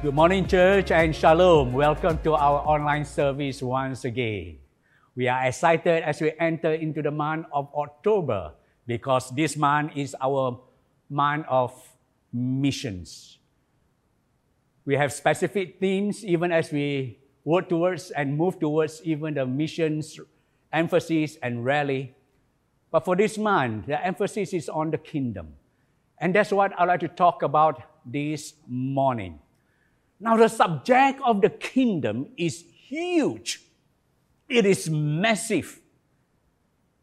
Good morning, church, and shalom. Welcome to our online service once again. We are excited as we enter into the month of October because this month is our month of missions. We have specific themes even as we work towards and move towards even the missions emphasis and rally. But for this month, the emphasis is on the kingdom. And that's what I'd like to talk about this morning. Now, the subject of the kingdom is huge, it is massive.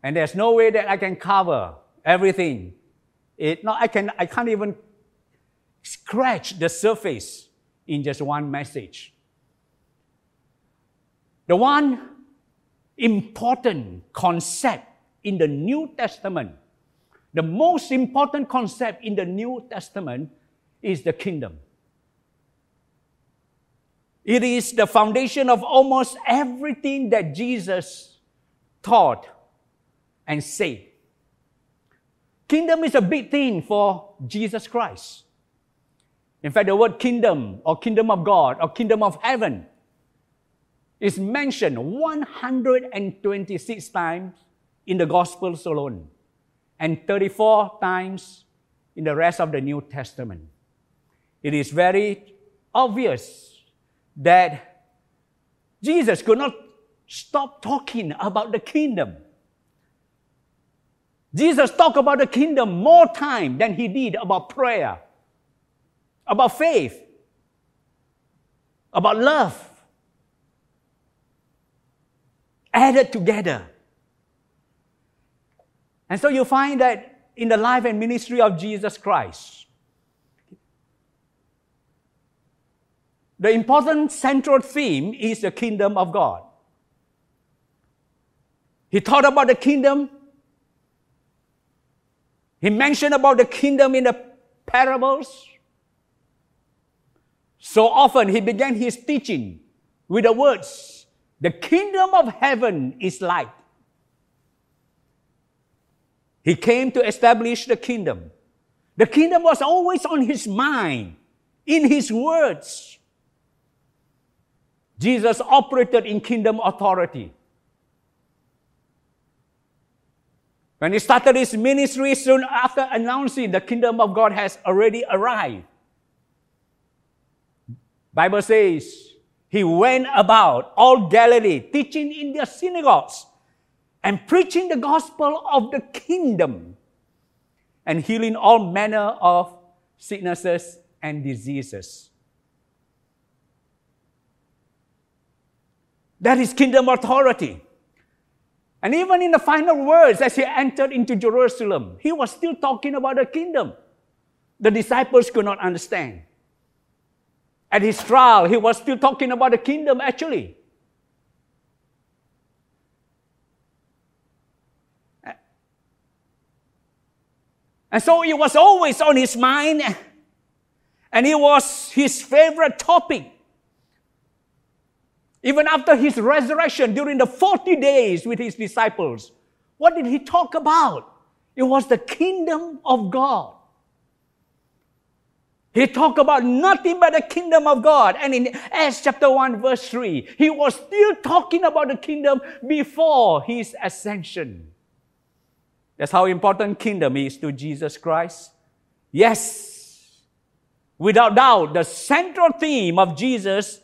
And there's no way that I can cover everything. It, no, I, can, I can't even scratch the surface in just one message. The one important concept in the New Testament, the most important concept in the New Testament is the kingdom. It is the foundation of almost everything that Jesus taught and said. Kingdom is a big thing for Jesus Christ. In fact, the word kingdom or kingdom of God or kingdom of heaven is mentioned 126 times in the Gospels alone and 34 times in the rest of the New Testament. It is very obvious that Jesus could not stop talking about the kingdom. Jesus talked about the kingdom more time than he did about prayer, about faith, about love. Added together. And so you find that in the life and ministry of Jesus Christ, the important central theme is the kingdom of God. He taught about the kingdom. He mentioned about the kingdom in the parables. So often he began his teaching with the words, The kingdom of heaven is like. He came to establish the kingdom. The kingdom was always on his mind, in his words. Jesus operated in kingdom authority. When he started his ministry, soon after announcing the kingdom of God has already arrived, Bible says he went about all Galilee, teaching in their synagogues and preaching the gospel of the kingdom and healing all manner of sicknesses and diseases. That is kingdom authority. And even in the final words, as he entered into Jerusalem, he was still talking about the kingdom. The disciples could not understand. At his trial, he was still talking about the kingdom actually. And so it was always on his mind, and it was his favorite topic. Even after his resurrection, during the 40 days with his disciples, what did he talk about? It was the kingdom of God. He talked about nothing but the kingdom of God. And in Acts chapter 1, verse 3, he was still talking about the kingdom before his ascension. That's how important kingdom is to Jesus Christ. Yes, without doubt, the central theme of Jesus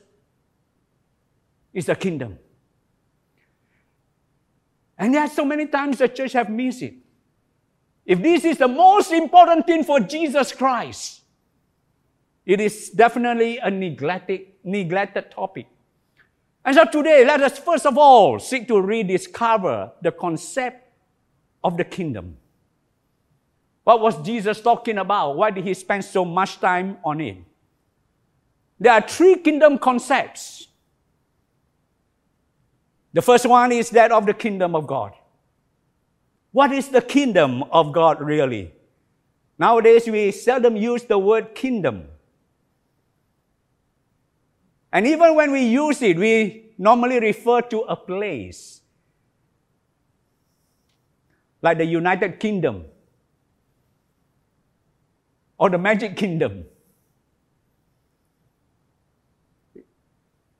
is the kingdom. And yet, so many times the church have missed it. If this is the most important thing for Jesus Christ, it is definitely a neglected, neglected topic. And so today, let us first of all seek to rediscover the concept of the kingdom. What was Jesus talking about? Why did he spend so much time on it? There are three kingdom concepts. The first one is that of the kingdom of God. What is the kingdom of God really? Nowadays, we seldom use the word kingdom. And even when we use it, we normally refer to a place like the United Kingdom or the Magic Kingdom.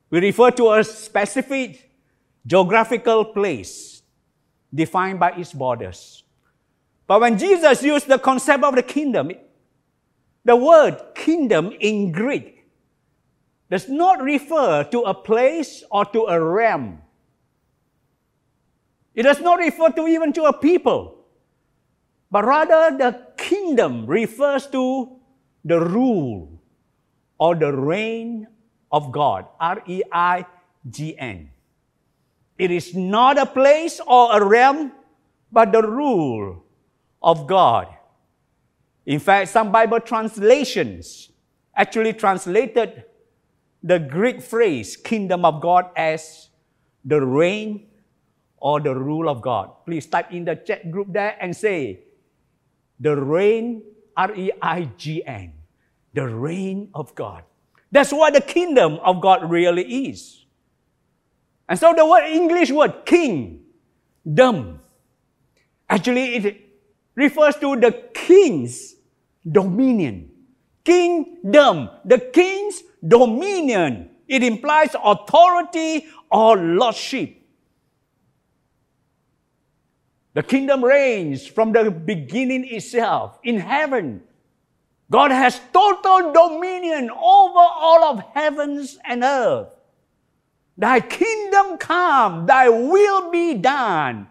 We refer to a specific geographical place defined by its borders. But when Jesus used the concept of the kingdom, the word kingdom in Greek does not refer to a place or to a realm. It does not refer to even to a people, but rather the kingdom refers to the rule or the reign of God. R E I G N. It is not a place or a realm, but the rule of God. In fact, some Bible translations actually translated the Greek phrase kingdom of God as the reign or the rule of God. Please type in the chat group there and say, the reign, R E I G N, the reign of God. That's what the kingdom of God really is. And so the word English word king, actually it refers to the king's dominion. Kingdom, the king's dominion. It implies authority or lordship. The kingdom reigns from the beginning itself in heaven God has total dominion over all of heavens and earth. Thy kingdom come, thy will be done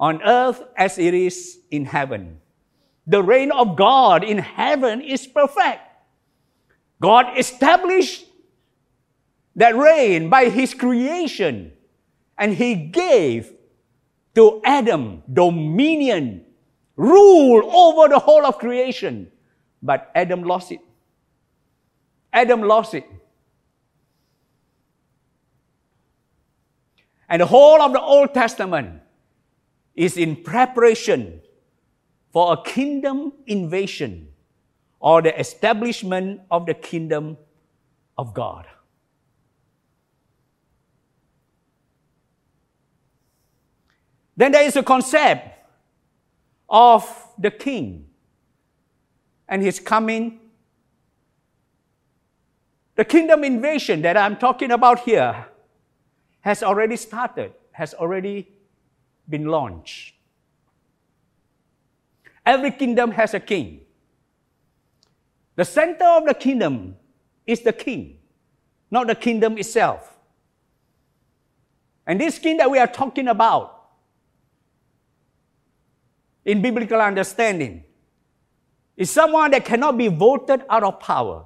on earth as it is in heaven. The reign of God in heaven is perfect. God established that reign by his creation, and he gave to Adam dominion rule over the whole of creation. But Adam lost it. Adam lost it. And the whole of the Old Testament is in preparation for a kingdom invasion or the establishment of the kingdom of God. Then there is a concept of the king and his coming. The kingdom invasion that I'm talking about here has already started, has already been launched. Every kingdom has a king. The center of the kingdom is the king, not the kingdom itself. And this king that we are talking about in biblical understanding is someone that cannot be voted out of power.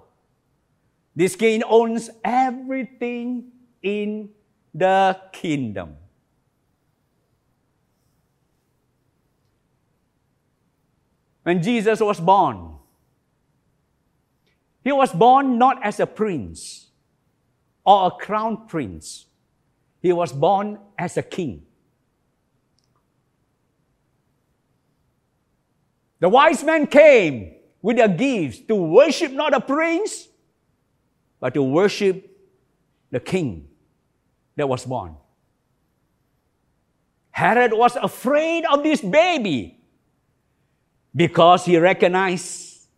This king owns everything in the kingdom. When Jesus was born, he was born not as a prince or a crown prince. He was born as a king. The wise men came with their gifts to worship not a prince, but to worship the king that was born. Herod was afraid of this baby because he recognized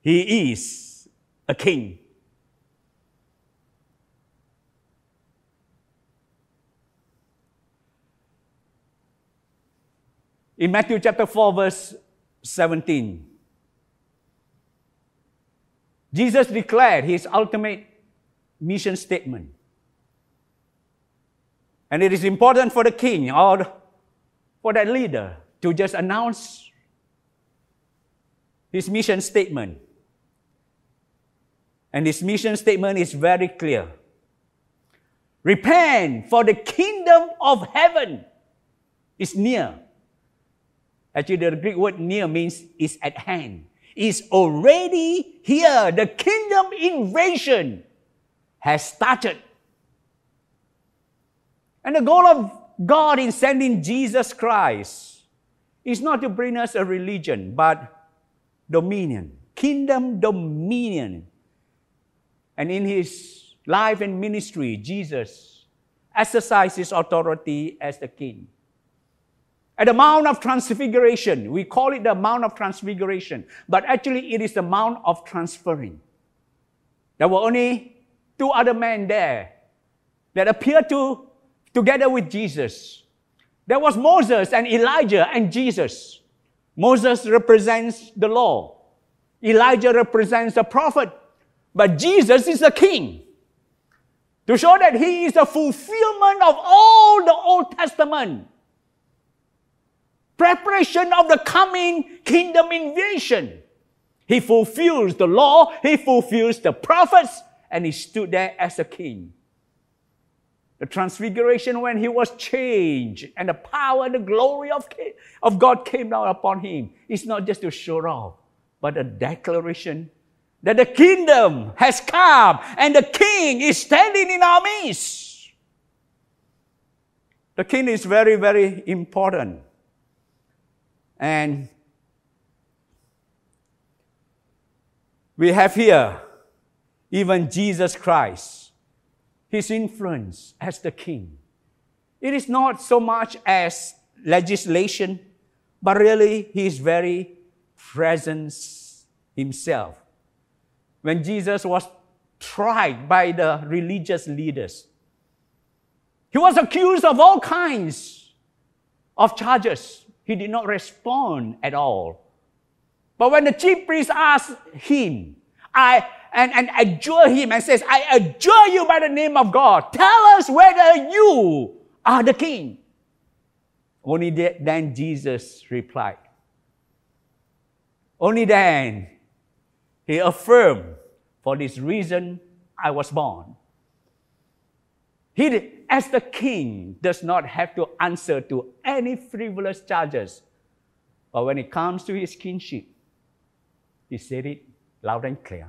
he is a king. In Matthew chapter 4, verse 17. Jesus declared his ultimate mission statement. And it is important for the king or for that leader to just announce his mission statement. And his mission statement is very clear. Repent, for the kingdom of heaven is near. Actually, the Greek word near means is at hand. Is already here. The kingdom invasion has started. And the goal of God in sending Jesus Christ is not to bring us a religion, but dominion, kingdom dominion. And in his life and ministry, Jesus exercises authority as the king. At the Mount of Transfiguration, we call it the Mount of Transfiguration, but actually it is the Mount of Transferring. There were only two other men there that appeared to together with Jesus. There was Moses and Elijah and Jesus. Moses represents the law. Elijah represents the prophet. But Jesus is the king. To show that he is the fulfillment of all the Old Testament. Preparation of the coming kingdom invasion. He fulfills the law, he fulfills the prophets, and he stood there as a king. The transfiguration when he was changed and the power and the glory of, of God came down upon him. It's not just to show off, but a declaration that the kingdom has come and the king is standing in our midst. The king is very, very important. And we have here even Jesus Christ, his influence as the king. It is not so much as legislation, but really his very presence himself. When Jesus was tried by the religious leaders, he was accused of all kinds of charges. He did not respond at all. But when the chief priest asked him, I and, and adjure him and says, I adjure you by the name of God. Tell us whether you are the king. Only then Jesus replied. Only then he affirmed, For this reason I was born. He, as the king, does not have to answer to any frivolous charges. But when it comes to his kingship, he said it loud and clear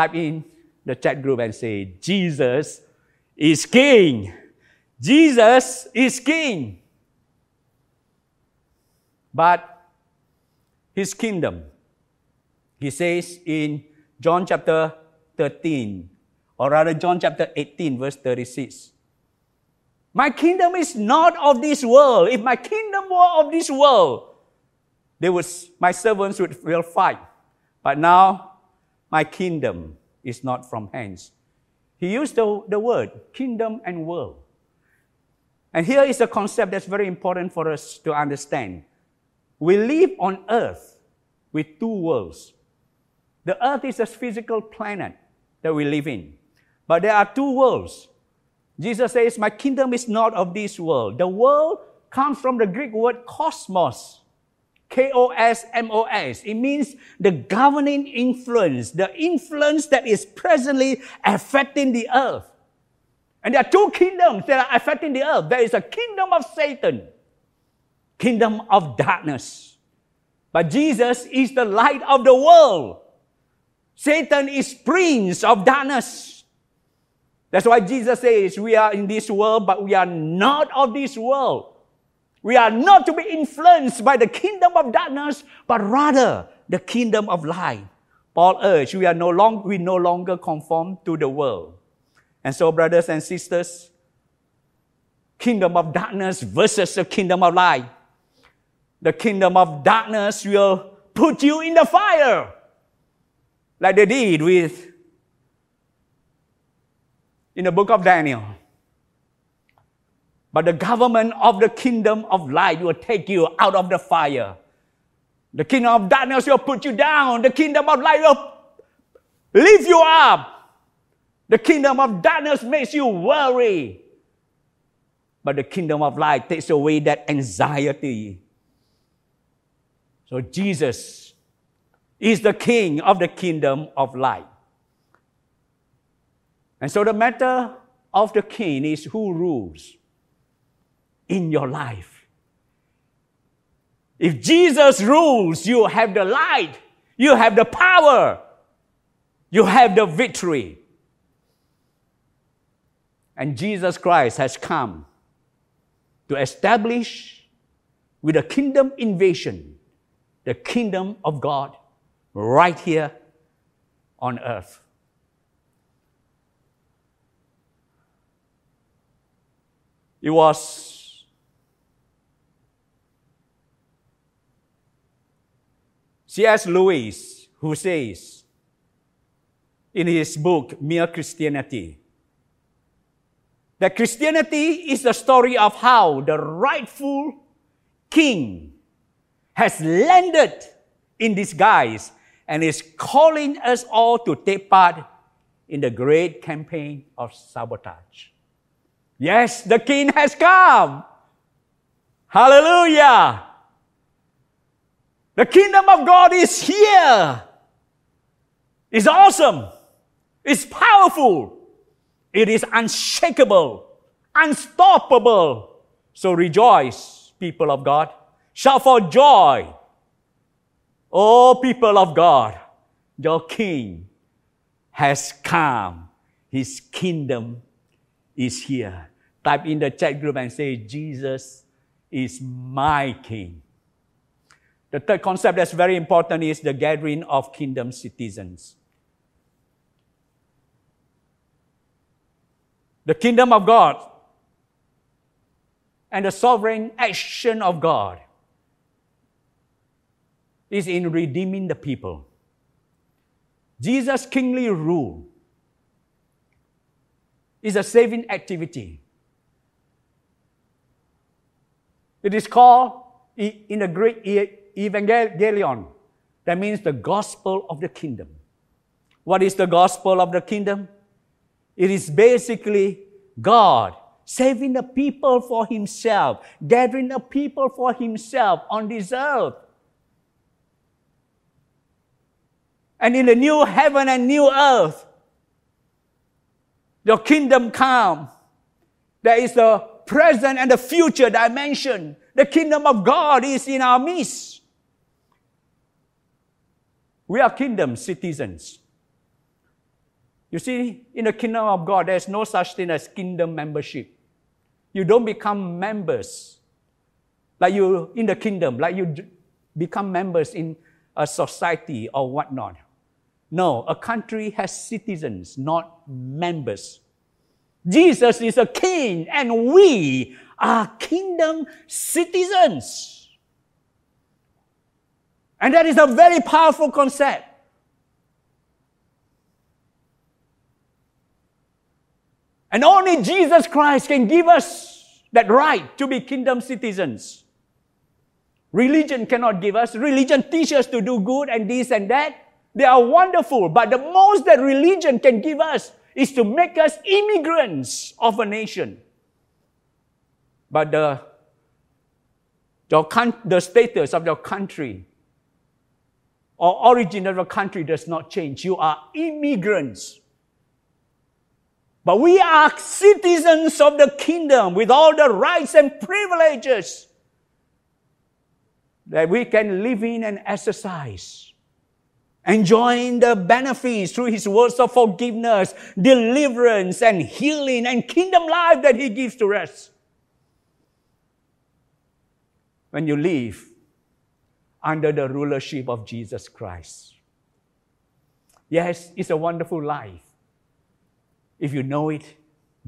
type in the chat group and say, Jesus is King. Jesus is King. But his kingdom, he says in John chapter 13, or rather John chapter 18, verse 36. My kingdom is not of this world. If my kingdom were of this world, they would, my servants would, will fight. But now my kingdom is not from hence. He used the, the word kingdom and world. And here is a concept that's very important for us to understand. We live on earth with two worlds. The earth is a physical planet that we live in. But there are two worlds. Jesus says, My kingdom is not of this world. The world comes from the Greek word cosmos, K O S M O S. It means the governing influence, the influence that is presently affecting the earth. And there are two kingdoms that are affecting the earth. There is a kingdom of Satan, kingdom of darkness. But Jesus is the light of the world. Satan is prince of darkness. That's why Jesus says, we are in this world, but we are not of this world. We are not to be influenced by the kingdom of darkness, but rather the kingdom of light. Paul urged, we are no longer, we no longer conform to the world. And so, brothers and sisters, kingdom of darkness versus the kingdom of light. The kingdom of darkness will put you in the fire, like they did with in the book of Daniel. But the government of the kingdom of light will take you out of the fire. The kingdom of darkness will put you down. The kingdom of light will lift you up. The kingdom of darkness makes you worry. But the kingdom of light takes away that anxiety. So Jesus is the king of the kingdom of light. And so the matter of the king is who rules in your life. If Jesus rules, you have the light, you have the power, you have the victory. And Jesus Christ has come to establish with a kingdom invasion the kingdom of God right here on earth. It was C.S. Lewis, who says, in his book, Mere Christianity, that Christianity is the story of how the rightful king has landed in disguise and is calling us all to take part in the great campaign of sabotage. Yes, the king has come. Hallelujah. The kingdom of God is here. It's awesome. It's powerful. It is unshakable, unstoppable. So rejoice, people of God. Shout for joy. Oh, people of God, your King has come. His kingdom is here. Type in the chat group and say, Jesus is my King. The third concept that's very important is the gathering of kingdom citizens. The kingdom of God and the sovereign action of God is in redeeming the people. Jesus' kingly rule is a saving activity. It is called in the Greek evangelion. That means the gospel of the kingdom. What is the gospel of the kingdom? It is basically God saving the people for himself, gathering the people for himself on this earth. And in the new heaven and new earth, your kingdom come. There is the present and the future dimension. The kingdom of God is in our midst. We are kingdom citizens. You see, in the kingdom of God, there's no such thing as kingdom membership. You don't become members like you in the kingdom, like you become members in a society or whatnot. No, a country has citizens, not members. Jesus is a king, and we are kingdom citizens. And that is a very powerful concept. And only Jesus Christ can give us that right to be kingdom citizens. Religion cannot give us. Religion teaches us to do good and this and that. They are wonderful, but the most that religion can give us is to make us immigrants of a nation. But the, your the status of your country or origin of a country does not change. You are immigrants. But we are citizens of the kingdom with all the rights and privileges that we can live in and exercise enjoying the benefits through His words of forgiveness, deliverance, and healing, and kingdom life that He gives to us. When you live under the rulership of Jesus Christ. Yes, it's a wonderful life. If you know it,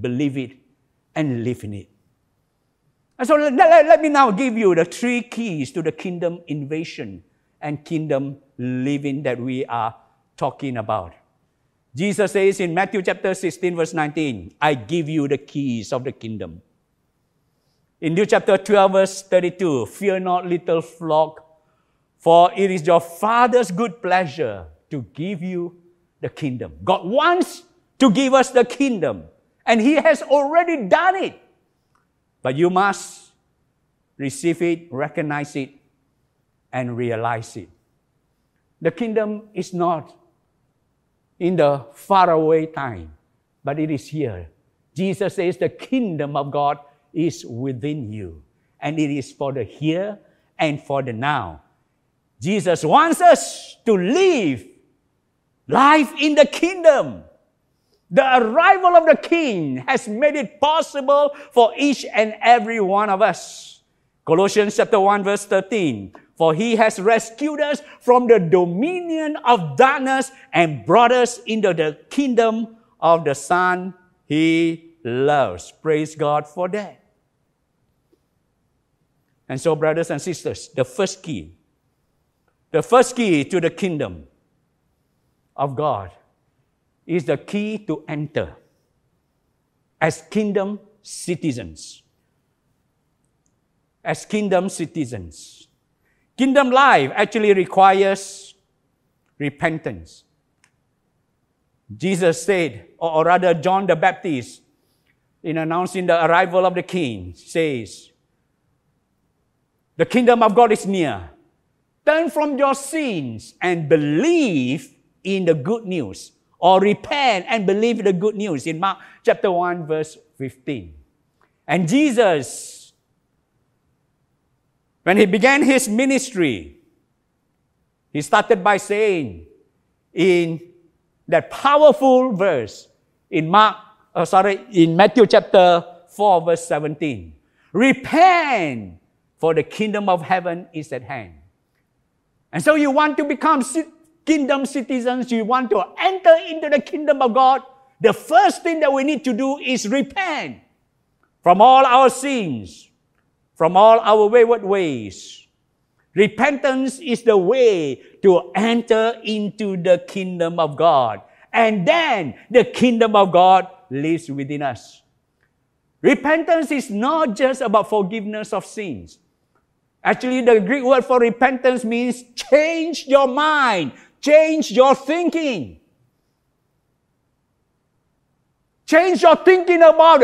believe it, and live in it. And so let, let, me now give you the three keys to the kingdom invasion and kingdom living that we are talking about. Jesus says in Matthew chapter 16, verse 19, I give you the keys of the kingdom. In Luke chapter 12, verse 32, fear not, little flock, for it is your Father's good pleasure to give you the kingdom. God wants to give us the kingdom, and He has already done it. But you must receive it, recognize it, and realize it. The kingdom is not in the faraway time, but it is here. Jesus says the kingdom of God is within you, and it is for the here and for the now. Jesus wants us to live life in the kingdom. The arrival of the King has made it possible for each and every one of us. Colossians chapter 1 verse 13. For he has rescued us from the dominion of darkness and brought us into the kingdom of the Son he loves. Praise God for that. And so, brothers and sisters, the first key, the first key to the kingdom of God is the key to enter as kingdom citizens. As kingdom citizens. Kingdom life actually requires repentance. Jesus said, or rather, John the Baptist, in announcing the arrival of the king, says, The kingdom of God is near. Turn from your sins and believe in the good news, or repent and believe the good news in Mark chapter 1, verse 15. And Jesus, when he began his ministry, he started by saying in that powerful verse in Mark, uh, sorry, in Matthew chapter 4, verse 17. Repent, for the kingdom of heaven is at hand. And so you want to become kingdom citizens, you want to enter into the kingdom of God, the first thing that we need to do is repent from all our sins, from all our wayward ways. Repentance is the way to enter into the kingdom of God. And then the kingdom of God lives within us. Repentance is not just about forgiveness of sins. Actually, the Greek word for repentance means change your mind, change your thinking. Change your thinking about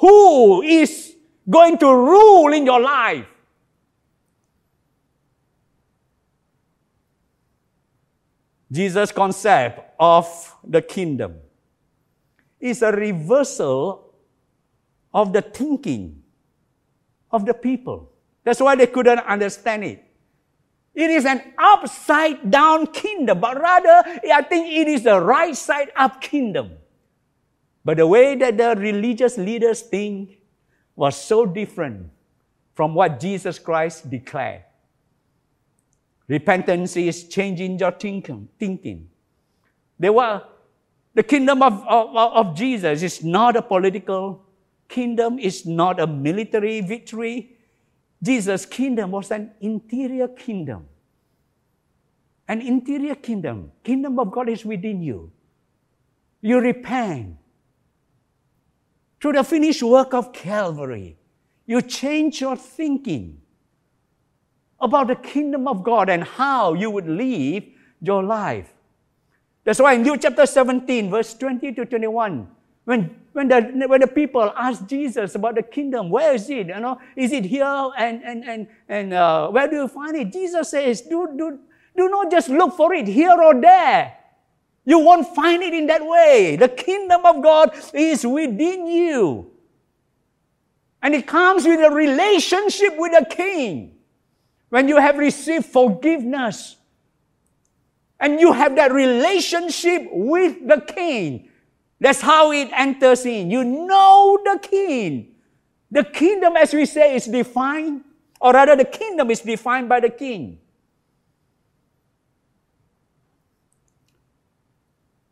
who is going to rule in your life. Jesus' concept of the kingdom is a reversal of the thinking of the people. That's why they couldn't understand it. It is an upside down kingdom, but rather, I think it is the right side up kingdom. But the way that the religious leaders think was so different from what Jesus Christ declared. Repentance is changing your thinking. They were, the kingdom of, of, of Jesus is not a political kingdom, it's not a military victory. Jesus' kingdom was an interior kingdom. An interior kingdom. Kingdom of God is within you. You repent. Through the finished work of Calvary, you change your thinking about the kingdom of God and how you would live your life. That's why in Luke chapter 17, verse 20 to 21, when, when, the, when the people ask Jesus about the kingdom, where is it? You know, is it here and, and, and, and uh, where do you find it? Jesus says, do, do, do not just look for it here or there. You won't find it in that way. The kingdom of God is within you. And it comes with a relationship with the king when you have received forgiveness and you have that relationship with the king. That's how it enters in. You know the king. The kingdom, as we say, is defined, or rather, the kingdom is defined by the king.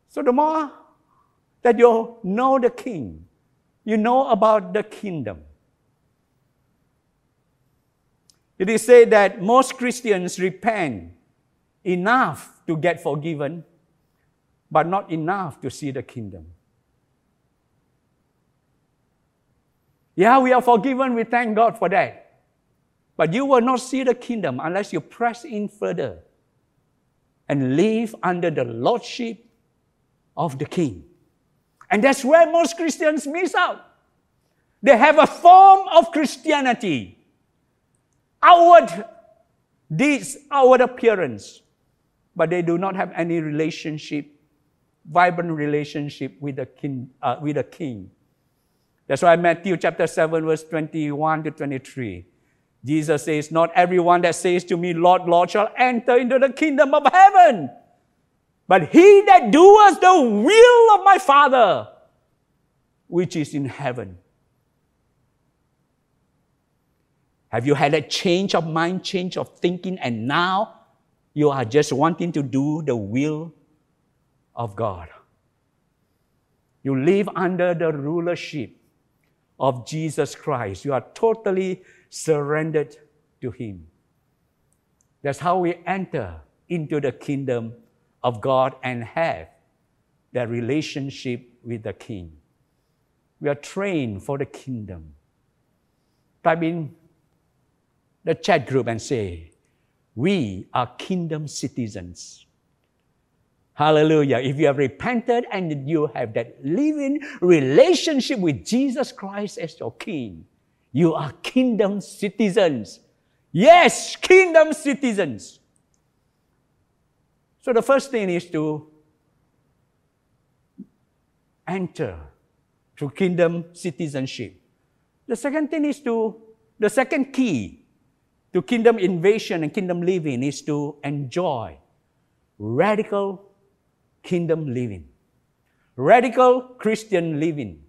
So the more that you know the king, you know about the kingdom. It is said that most Christians repent enough to get forgiven, but not enough to see the kingdom. Yeah, we are forgiven. We thank God for that. But you will not see the kingdom unless you press in further and live under the lordship of the king. And that's where most Christians miss out. They have a form of Christianity outward deeds, outward appearance, but they do not have any relationship, vibrant relationship with the king. Uh, with the king. That's why Matthew chapter 7, verse 21 to 23. Jesus says, Not everyone that says to me, Lord, Lord, shall enter into the kingdom of heaven, but he that doeth the will of my Father, which is in heaven. Have you had a change of mind, change of thinking, and now you are just wanting to do the will of God? You live under the rulership of Jesus Christ. You are totally surrendered to Him. That's how we enter into the kingdom of God and have that relationship with the King. We are trained for the kingdom. Type in the chat group and say, We are kingdom citizens. Hallelujah. If you have repented and you have that living relationship with Jesus Christ as your King, you are kingdom citizens. Yes, kingdom citizens. So the first thing is to enter to kingdom citizenship. The second thing is to, the second key to kingdom invasion and kingdom living is to enjoy radical kingdom living, radical Christian living.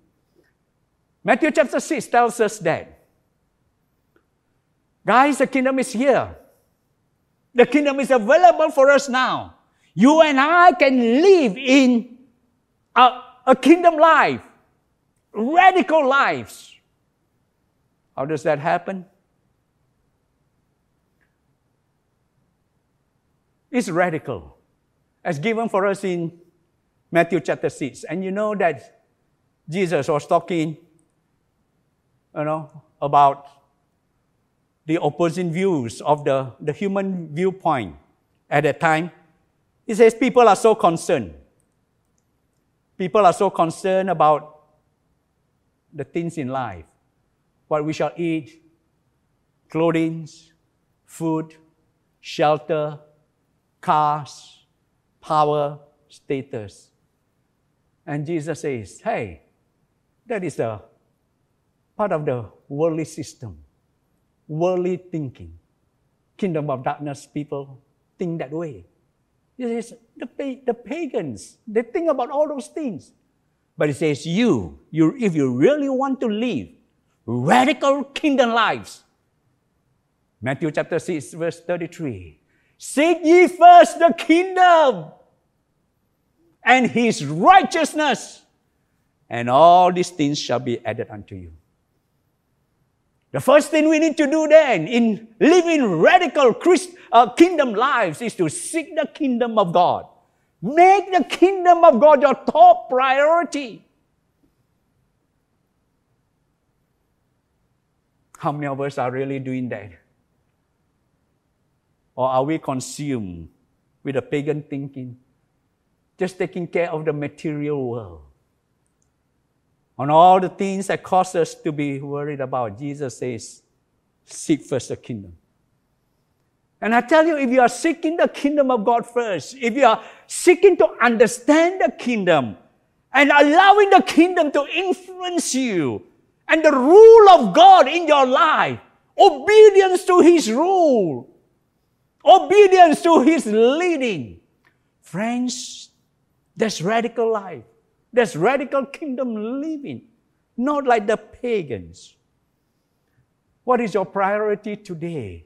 Matthew chapter 6 tells us that. Guys, the kingdom is here. The kingdom is available for us now. You and I can live in a, a kingdom life, radical lives. How does that happen? It's radical, as given for us in Matthew chapter 6. And you know that Jesus was talking, you know, about the opposing views of the, the human viewpoint at that time. He says people are so concerned. People are so concerned about the things in life what we shall eat, clothing, food, shelter, cars, power, status. And Jesus says, hey, that is a part of the worldly system, worldly thinking. Kingdom of darkness people think that way. He says, the, the pagans, they think about all those things. But he says, you, you, if you really want to live radical kingdom lives, Matthew chapter 6, verse 33, seek ye first the kingdom and his righteousness, and all these things shall be added unto you. The first thing we need to do then in living radical Christ, uh, kingdom lives is to seek the kingdom of God. Make the kingdom of God your top priority. How many of us are really doing that? Or are we consumed with a pagan thinking, just taking care of the material world? on all the things that cause us to be worried about, Jesus says, seek first the kingdom. And I tell you, if you are seeking the kingdom of God first, if you are seeking to understand the kingdom and allowing the kingdom to influence you and the rule of God in your life, obedience to His rule, obedience to His leading, friends, that's radical life. That's radical kingdom living, not like the pagans. What is your priority today?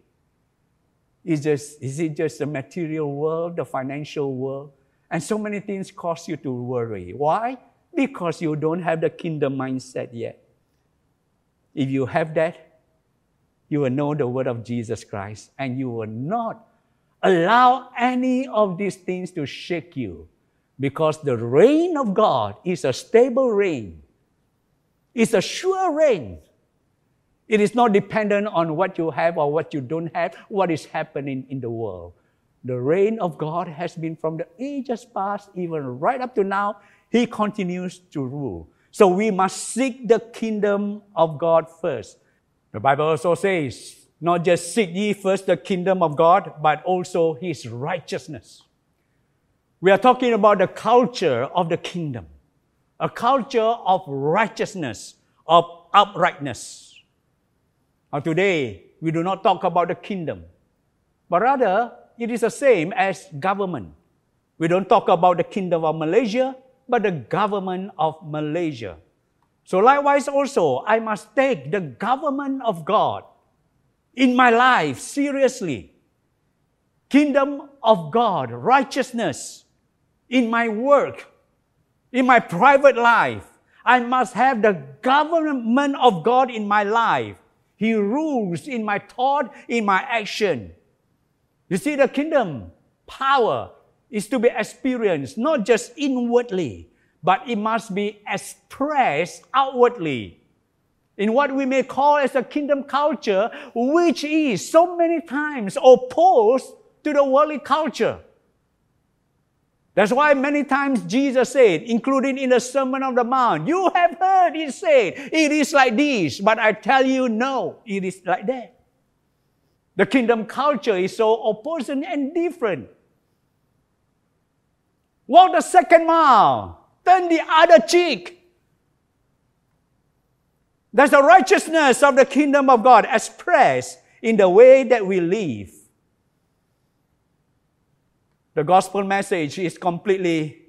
Is, just, is it just the material world, the financial world? And so many things cause you to worry. Why? Because you don't have the kingdom mindset yet. If you have that, you will know the word of Jesus Christ and you will not allow any of these things to shake you because the reign of God is a stable reign. It's a sure reign. It is not dependent on what you have or what you don't have, what is happening in the world. The reign of God has been from the ages past, even right up to now. He continues to rule. So we must seek the kingdom of God first. The Bible also says, not just seek ye first the kingdom of God, but also his righteousness. We are talking about the culture of the kingdom, a culture of righteousness, of uprightness. Now, today, we do not talk about the kingdom, but rather it is the same as government. We don't talk about the kingdom of Malaysia, but the government of Malaysia. So, likewise, also, I must take the government of God in my life seriously. Kingdom of God, righteousness, in my work, in my private life. I must have the government of God in my life. He rules in my thought, in my action. You see, the kingdom power is to be experienced not just inwardly, but it must be expressed outwardly in what we may call as a kingdom culture, which is so many times opposed to the worldly culture. That's why many times Jesus said, including in the Sermon on the Mount, you have heard it said, it is like this, but I tell you, no, it is like that. The kingdom culture is so opposite and different. Walk the second mile, turn the other cheek. That's the righteousness of the kingdom of God expressed in the way that we live. The gospel message is completely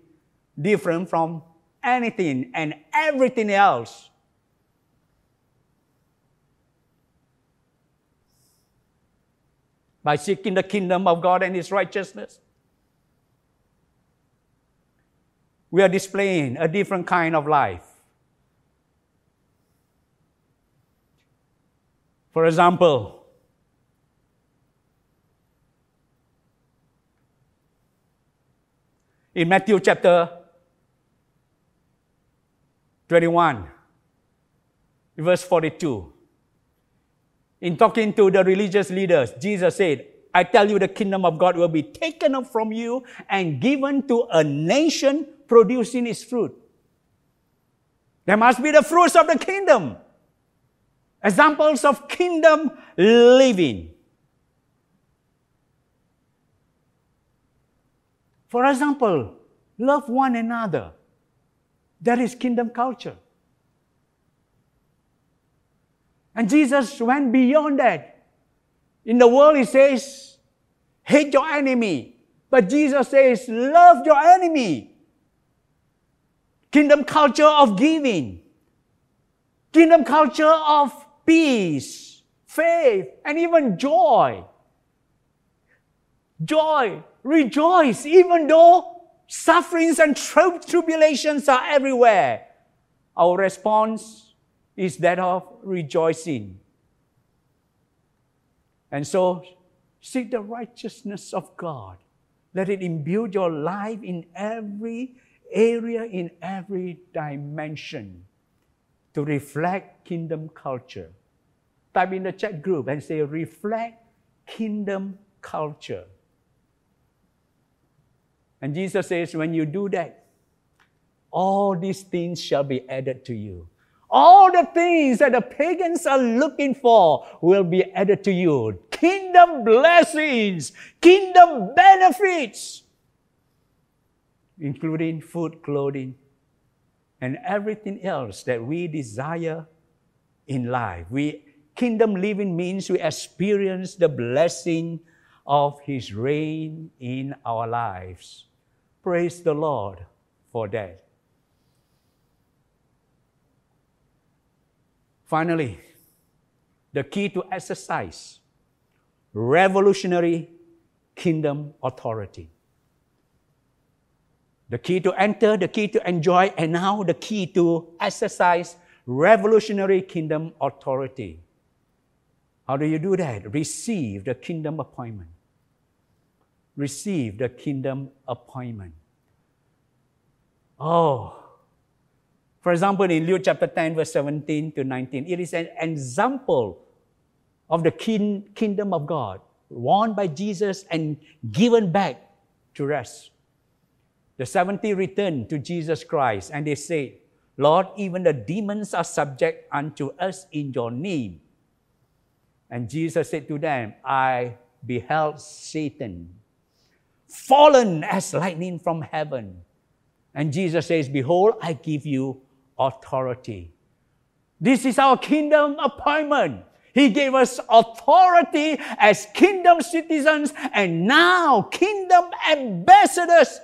different from anything and everything else. By seeking the kingdom of God and His righteousness, we are displaying a different kind of life. For example, in Matthew chapter 21, verse 42, in talking to the religious leaders, Jesus said, I tell you, the kingdom of God will be taken up from you and given to a nation producing its fruit. There must be the fruits of the kingdom. Examples of kingdom living. For example, love one another. That is kingdom culture. And Jesus went beyond that. In the world, he says, hate your enemy. But Jesus says, love your enemy. Kingdom culture of giving. Kingdom culture of peace, faith, and even joy. Joy, rejoice, even though sufferings and tribulations are everywhere. Our response is that of rejoicing. And so, seek the righteousness of God. Let it imbue your life in every area, in every dimension to reflect kingdom culture. Type in the chat group and say, reflect kingdom culture. And Jesus says, when you do that, all these things shall be added to you. All the things that the pagans are looking for will be added to you. Kingdom blessings, kingdom benefits, including food, clothing, and everything else that we desire in life. We kingdom living means we experience the blessing of his reign in our lives. Praise the Lord for that. Finally, the key to exercise revolutionary kingdom authority. The key to enter, the key to enjoy, and now the key to exercise revolutionary kingdom authority. How do you do that? Receive the kingdom appointment. Receive the kingdom appointment. Oh, for example, in Luke chapter 10, verse 17 to 19, it is an example of the king, kingdom of God, won by Jesus and given back to us. The 70 returned to Jesus Christ and they said, Lord, even the demons are subject unto us in your name. And Jesus said to them, I beheld Satan fallen as lightning from heaven. And Jesus says, Behold, I give you authority. This is our kingdom appointment. He gave us authority as kingdom citizens and now kingdom ambassadors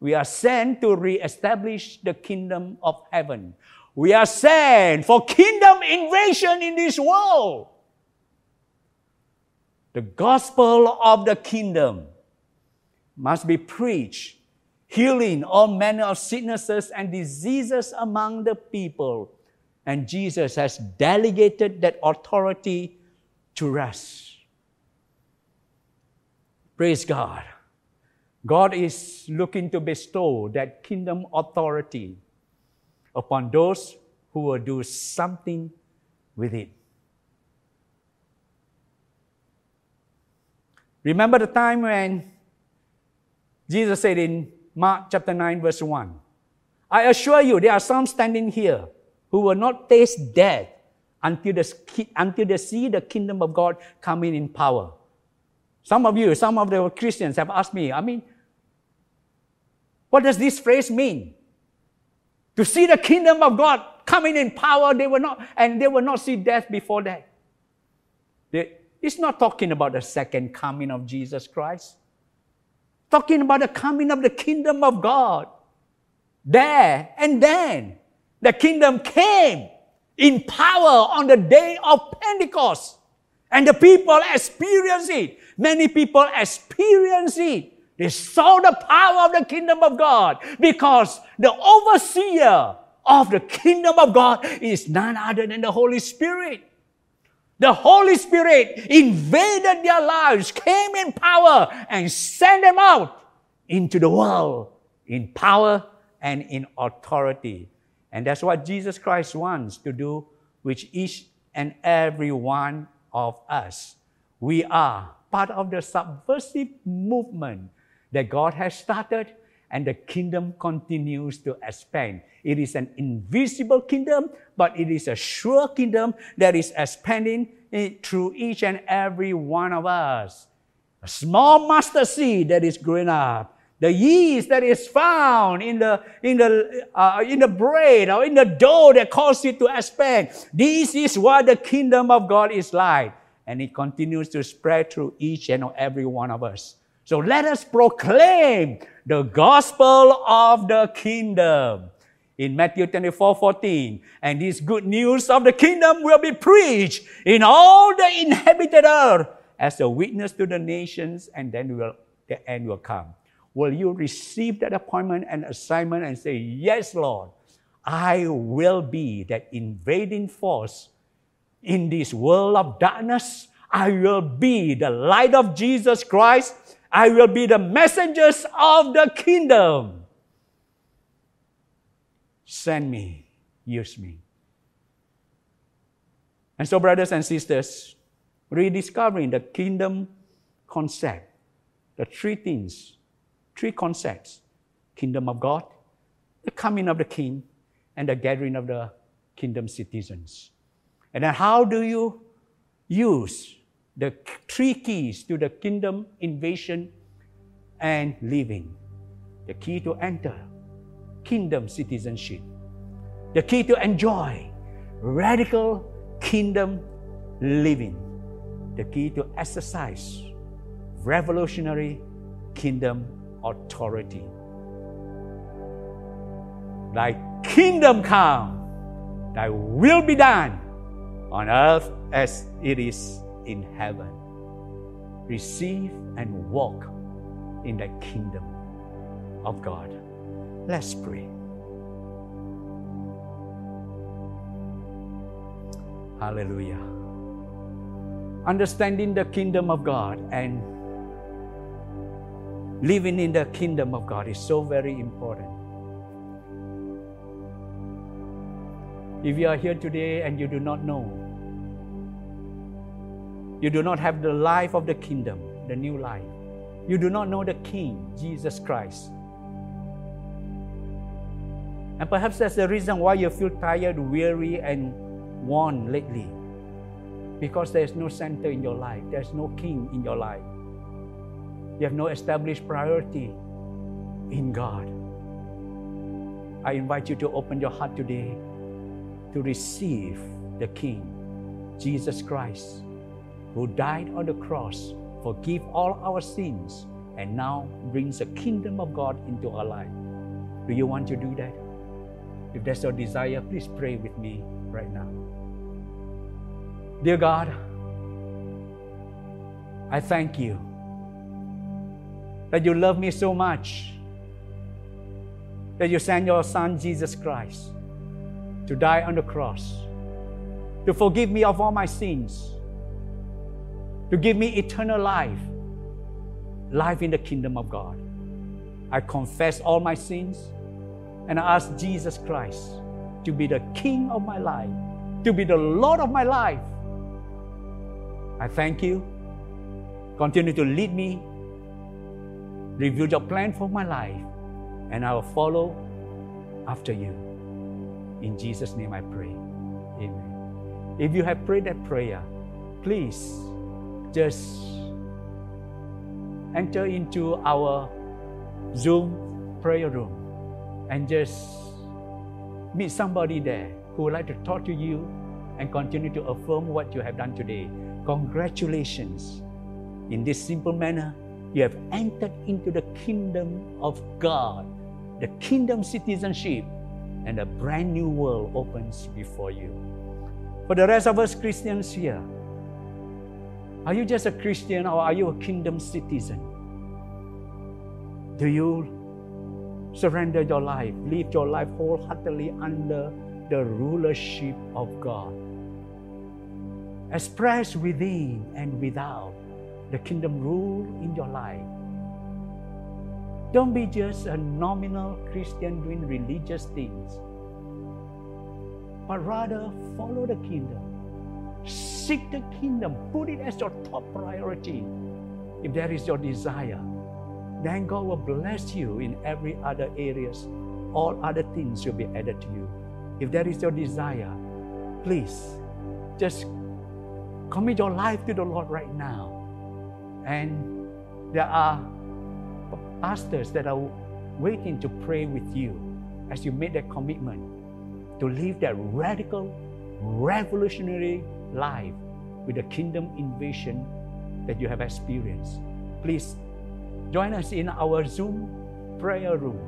we are sent to re-establish the kingdom of heaven. We are sent for kingdom invasion in this world. The gospel of the kingdom must be preached, healing all manner of sicknesses and diseases among the people. And Jesus has delegated that authority to us. Praise God. God is looking to bestow that kingdom authority upon those who will do something with it. Remember the time when Jesus said in Mark chapter 9, verse 1 I assure you, there are some standing here who will not taste death until they, until they see the kingdom of God coming in power. Some of you, some of the Christians have asked me, I mean, what does this phrase mean? To see the kingdom of God coming in power, they will not, and they will not see death before that. They, it's not talking about the second coming of Jesus Christ. Talking about the coming of the kingdom of God. There and then, the kingdom came in power on the day of Pentecost. And the people experienced it. Many people experienced it. They saw the power of the kingdom of God because the overseer of the kingdom of God is none other than the Holy Spirit. The Holy Spirit invaded their lives, came in power, and sent them out into the world in power and in authority. And that's what Jesus Christ wants to do with each and every one of us. We are part of the subversive movement that God has started, and the kingdom continues to expand. It is an invisible kingdom, but it is a sure kingdom that is expanding through each and every one of us. A small mustard seed that is growing up the yeast that is found in the, in the, uh, in the bread or in the dough that causes it to expand. This is what the kingdom of God is like. And it continues to spread through each and every one of us. So let us proclaim the gospel of the kingdom. In Matthew 24 14, and this good news of the kingdom will be preached in all the inhabited earth as a witness to the nations, and then will, the end will come. Will you receive that appointment and assignment and say, Yes, Lord, I will be that invading force in this world of darkness? I will be the light of Jesus Christ. I will be the messengers of the kingdom. Send me, use me. And so, brothers and sisters, rediscovering the kingdom concept, the three things three concepts kingdom of God, the coming of the king, and the gathering of the kingdom citizens. And then, how do you use the three keys to the kingdom invasion and living? The key to enter kingdom citizenship, the key to enjoy radical kingdom living, the key to exercise revolutionary kingdom authority. Thy kingdom come, thy will be done on earth as it is in heaven. Receive and walk in the kingdom of God. Let's pray. Hallelujah. Understanding the kingdom of God and living in the kingdom of God is so very important. If you are here today and you do not know, you do not have the life of the kingdom, the new life, you do not know the King, Jesus Christ. And perhaps that's the reason why you feel tired, weary, and worn lately. Because there's no center in your life, there's no king in your life. You have no established priority in God. I invite you to open your heart today to receive the King, Jesus Christ, who died on the cross, forgive all our sins, and now brings the kingdom of God into our life. Do you want to do that? If that's your desire, please pray with me right now. Dear God, I thank you that you love me so much that you sent your Son, Jesus Christ, to die on the cross, to forgive me of all my sins, to give me eternal life, life in the kingdom of God. I confess all my sins and I ask Jesus Christ to be the King of my life, to be the Lord of my life. I thank you. Continue to lead me, reveal your plan for my life, and I will follow after you. In Jesus' name I pray. Amen. If you have prayed that prayer, please just enter into our Zoom prayer room and just meet somebody there who would like to talk to you and continue to affirm what you have done today. Congratulations. In this simple manner, you have entered into the kingdom of God, the kingdom citizenship, and a brand new world opens before you. For the rest of us Christians here, are you just a Christian or are you a kingdom citizen? Do you surrender your life, live your life wholeheartedly under the rulership of God? Express within and without the kingdom rule in your life. Don't be just a nominal Christian doing religious things, but rather follow the kingdom. Seek the kingdom, put it as your top priority. If that is your desire, then God will bless you in every other areas. All other things will be added to you. If that is your desire, please just commit your life to the Lord right now. And there are pastors that are waiting to pray with you as you make that commitment to live that radical, revolutionary life with the kingdom invasion that you have experienced. Please join us in our Zoom prayer room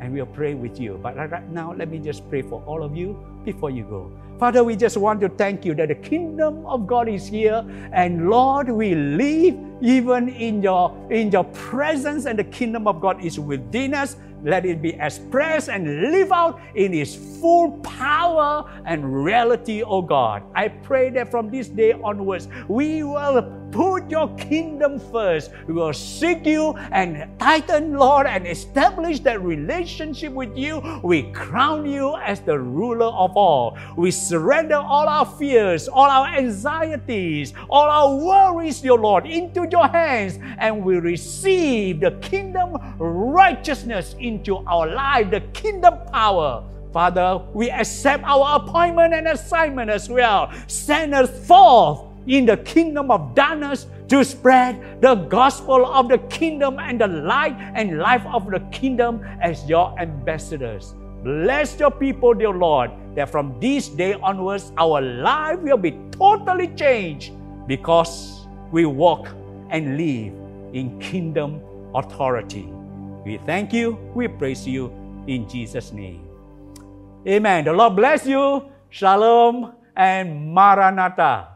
and we'll pray with you. But right now, let me just pray for all of you before you go. Father, we just want to thank you that the kingdom of God is here. And Lord, we live even in your, in your presence, and the kingdom of God is within us. Let it be expressed and live out in its full power and reality, oh God. I pray that from this day onwards, we will put your kingdom first. We will seek you and tighten, Lord, and establish that relationship with you. We crown you as the ruler of all. We surrender all our fears, all our anxieties, all our worries, dear Lord, into your hands, and we receive the kingdom righteousness into our life, the kingdom power. Father, we accept our appointment and assignment as well. Send us forth in the kingdom of darkness to spread the gospel of the kingdom and the light and life of the kingdom as your ambassadors. Bless your people, dear Lord, that from this day onwards, our life will be totally changed because we walk and live in kingdom authority. We thank you, we praise you in Jesus' name. Amen. The Lord bless you. Shalom and Maranatha.